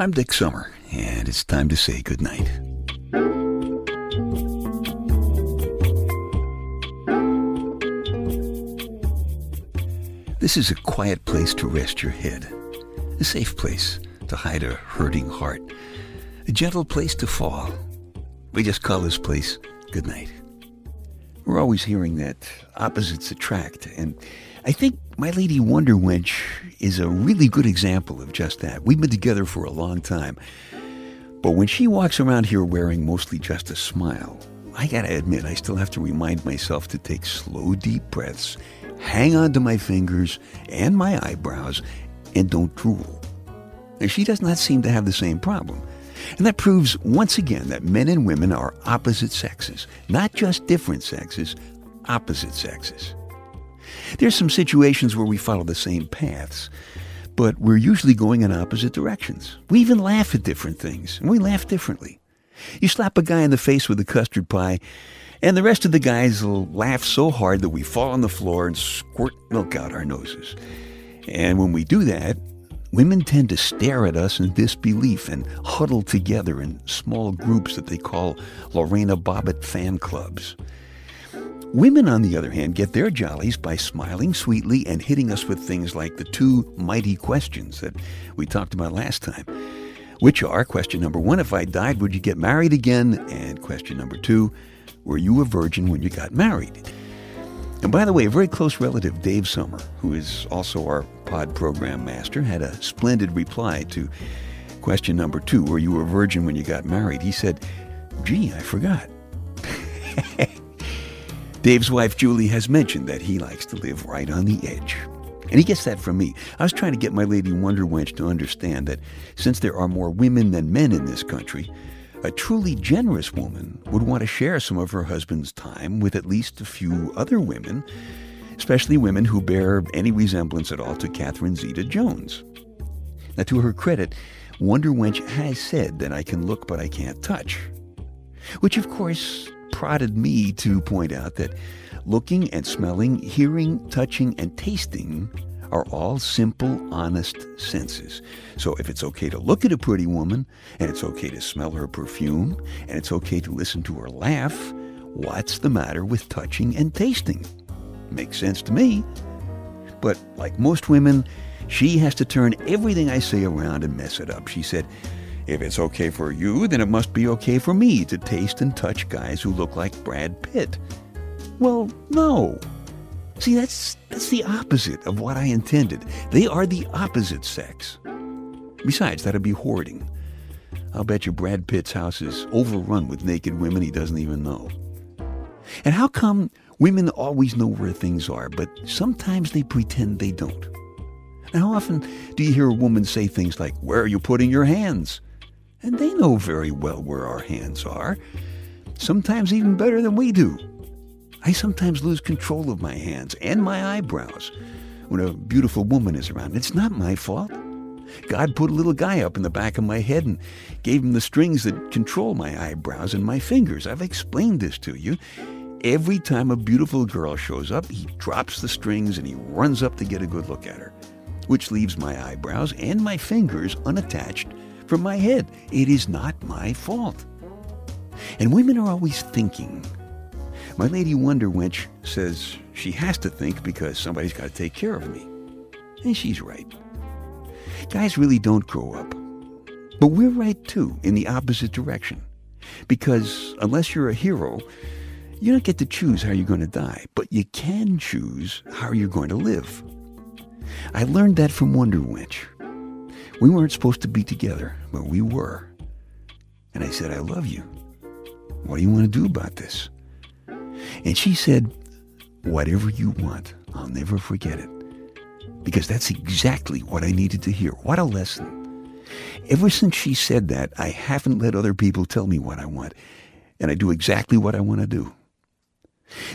I'm Dick Summer, and it's time to say goodnight. This is a quiet place to rest your head, a safe place to hide a hurting heart, a gentle place to fall. We just call this place goodnight. We're always hearing that opposites attract, and I think My Lady Wonder Wench is a really good example of just that. We've been together for a long time, but when she walks around here wearing mostly just a smile, I gotta admit, I still have to remind myself to take slow, deep breaths, hang on to my fingers and my eyebrows, and don't drool. And she does not seem to have the same problem. And that proves once again that men and women are opposite sexes, not just different sexes, opposite sexes. There's some situations where we follow the same paths, but we're usually going in opposite directions. We even laugh at different things, and we laugh differently. You slap a guy in the face with a custard pie, and the rest of the guys will laugh so hard that we fall on the floor and squirt milk out our noses. And when we do that, women tend to stare at us in disbelief and huddle together in small groups that they call Lorena Bobbitt fan clubs. Women, on the other hand, get their jollies by smiling sweetly and hitting us with things like the two mighty questions that we talked about last time, which are question number one, if I died, would you get married again? And question number two, were you a virgin when you got married? And by the way, a very close relative, Dave Summer, who is also our pod program master, had a splendid reply to question number two Were you a virgin when you got married? He said, Gee, I forgot. Dave's wife Julie has mentioned that he likes to live right on the edge. And he gets that from me. I was trying to get my lady Wonder Wench to understand that since there are more women than men in this country, a truly generous woman would want to share some of her husband's time with at least a few other women, especially women who bear any resemblance at all to Catherine Zeta Jones. Now, to her credit, Wonder Wench has said that I can look but I can't touch, which of course prodded me to point out that looking and smelling, hearing, touching, and tasting are all simple, honest senses. So if it's okay to look at a pretty woman, and it's okay to smell her perfume, and it's okay to listen to her laugh, what's the matter with touching and tasting? Makes sense to me. But like most women, she has to turn everything I say around and mess it up. She said, if it's okay for you, then it must be okay for me to taste and touch guys who look like Brad Pitt. Well, no. See, that's that's the opposite of what I intended. They are the opposite sex. Besides, that'd be hoarding. I'll bet you Brad Pitt's house is overrun with naked women he doesn't even know. And how come women always know where things are, but sometimes they pretend they don't? And how often do you hear a woman say things like, Where are you putting your hands? And they know very well where our hands are, sometimes even better than we do. I sometimes lose control of my hands and my eyebrows when a beautiful woman is around. It's not my fault. God put a little guy up in the back of my head and gave him the strings that control my eyebrows and my fingers. I've explained this to you. Every time a beautiful girl shows up, he drops the strings and he runs up to get a good look at her, which leaves my eyebrows and my fingers unattached from my head. It is not my fault. And women are always thinking. My lady Wonder Wench says she has to think because somebody's got to take care of me. And she's right. Guys really don't grow up. But we're right too, in the opposite direction. Because unless you're a hero, you don't get to choose how you're going to die, but you can choose how you're going to live. I learned that from Wonder Wench. We weren't supposed to be together, but we were. And I said, I love you. What do you want to do about this? And she said, Whatever you want, I'll never forget it. Because that's exactly what I needed to hear. What a lesson. Ever since she said that, I haven't let other people tell me what I want, and I do exactly what I want to do.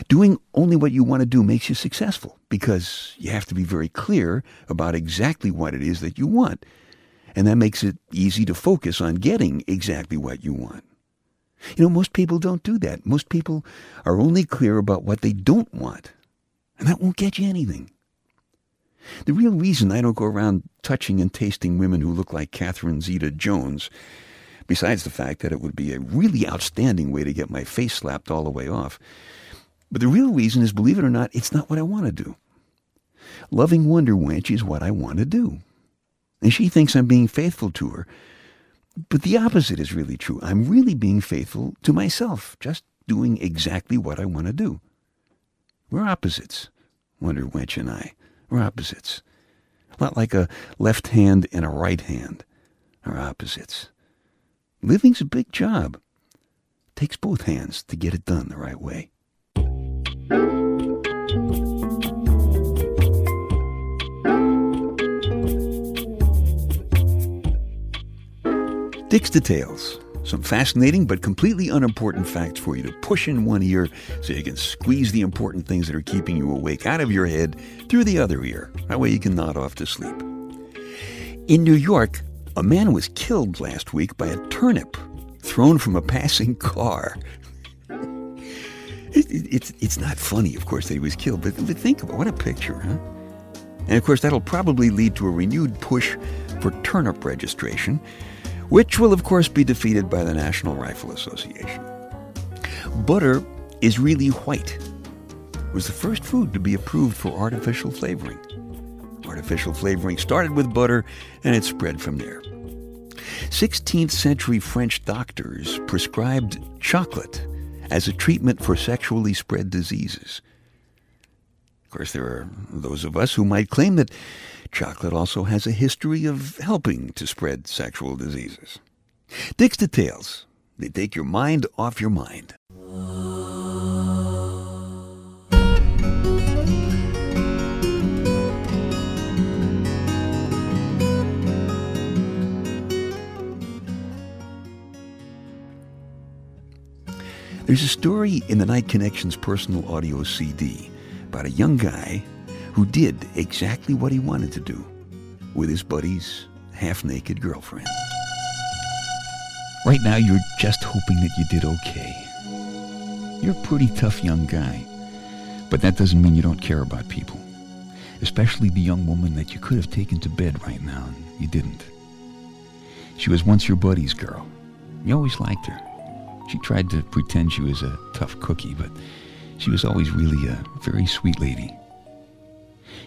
Doing only what you want to do makes you successful because you have to be very clear about exactly what it is that you want and that makes it easy to focus on getting exactly what you want. You know, most people don't do that. Most people are only clear about what they don't want. And that won't get you anything. The real reason I don't go around touching and tasting women who look like Catherine Zeta Jones, besides the fact that it would be a really outstanding way to get my face slapped all the way off, but the real reason is, believe it or not, it's not what I want to do. Loving Wonder Wench is what I want to do. And she thinks I'm being faithful to her. But the opposite is really true. I'm really being faithful to myself, just doing exactly what I want to do. We're opposites, Wonder Wench and I. We're opposites. A lot like a left hand and a right hand are opposites. Living's a big job. Takes both hands to get it done the right way. Dick's Details. Some fascinating but completely unimportant facts for you to push in one ear so you can squeeze the important things that are keeping you awake out of your head through the other ear. That way you can nod off to sleep. In New York, a man was killed last week by a turnip thrown from a passing car. It, it, it's, it's not funny, of course, that he was killed, but, but think it. what a picture, huh? And of course, that'll probably lead to a renewed push for turnip registration which will, of course, be defeated by the National Rifle Association. Butter is really white. It was the first food to be approved for artificial flavoring. Artificial flavoring started with butter and it spread from there. 16th century French doctors prescribed chocolate as a treatment for sexually spread diseases. Of course, there are those of us who might claim that Chocolate also has a history of helping to spread sexual diseases. Dick's Details. They take your mind off your mind. There's a story in the Night Connections personal audio CD about a young guy who did exactly what he wanted to do with his buddy's half naked girlfriend. Right now, you're just hoping that you did okay. You're a pretty tough young guy, but that doesn't mean you don't care about people, especially the young woman that you could have taken to bed right now and you didn't. She was once your buddy's girl. You always liked her. She tried to pretend she was a tough cookie, but she was always really a very sweet lady.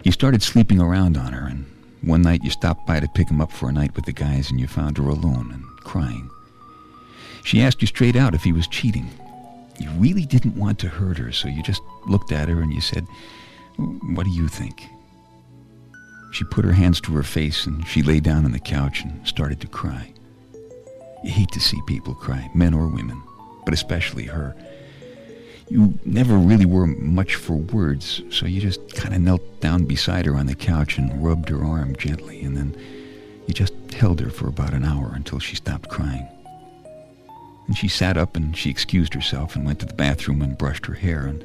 You started sleeping around on her, and one night you stopped by to pick him up for a night with the guys, and you found her alone and crying. She asked you straight out if he was cheating. You really didn't want to hurt her, so you just looked at her and you said, What do you think? She put her hands to her face and she lay down on the couch and started to cry. You hate to see people cry, men or women, but especially her. You never really were much for words, so you just kind of knelt down beside her on the couch and rubbed her arm gently, and then you just held her for about an hour until she stopped crying. And she sat up and she excused herself and went to the bathroom and brushed her hair. And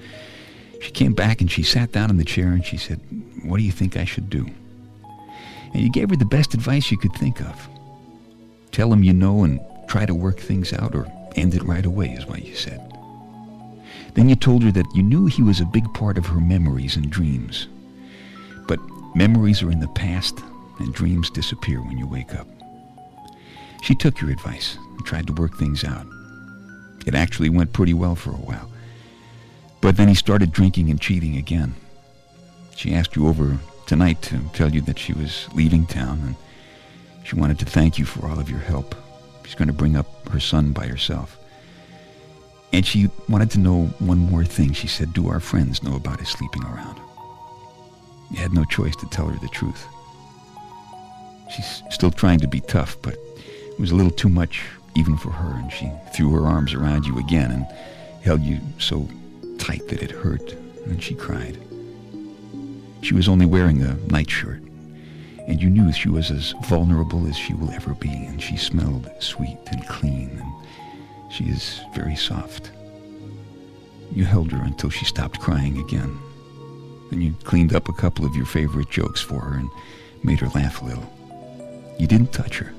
she came back and she sat down in the chair and she said, What do you think I should do? And you gave her the best advice you could think of. Tell him you know and try to work things out or end it right away, is what you said. Then you told her that you knew he was a big part of her memories and dreams. But memories are in the past, and dreams disappear when you wake up. She took your advice and tried to work things out. It actually went pretty well for a while. But then he started drinking and cheating again. She asked you over tonight to tell you that she was leaving town and she wanted to thank you for all of your help. She's going to bring up her son by herself. And she wanted to know one more thing. She said, Do our friends know about his sleeping around? You had no choice to tell her the truth. She's still trying to be tough, but it was a little too much even for her, and she threw her arms around you again and held you so tight that it hurt, and she cried. She was only wearing a nightshirt, and you knew she was as vulnerable as she will ever be, and she smelled sweet and clean and she is very soft. You held her until she stopped crying again. Then you cleaned up a couple of your favorite jokes for her and made her laugh a little. You didn't touch her.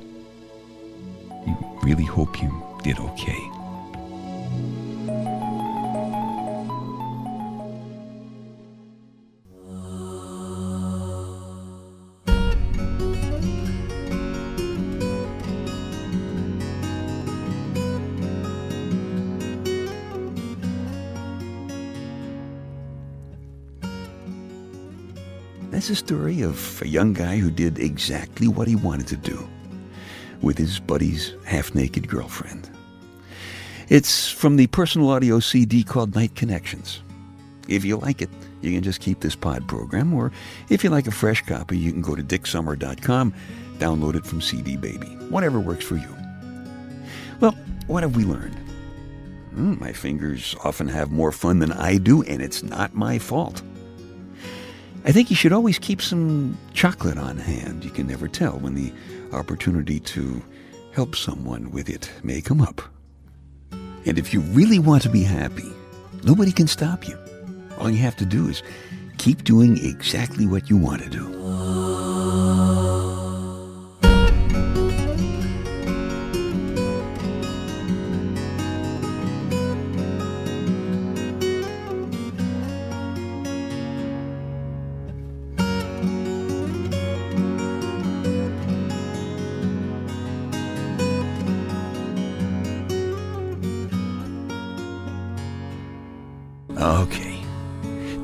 You really hope you did okay. That's a story of a young guy who did exactly what he wanted to do with his buddy's half naked girlfriend. It's from the personal audio CD called Night Connections. If you like it, you can just keep this pod program, or if you like a fresh copy, you can go to dicksummer.com, download it from CD Baby. Whatever works for you. Well, what have we learned? Mm, my fingers often have more fun than I do, and it's not my fault. I think you should always keep some chocolate on hand. You can never tell when the opportunity to help someone with it may come up. And if you really want to be happy, nobody can stop you. All you have to do is keep doing exactly what you want to do.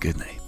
Good night.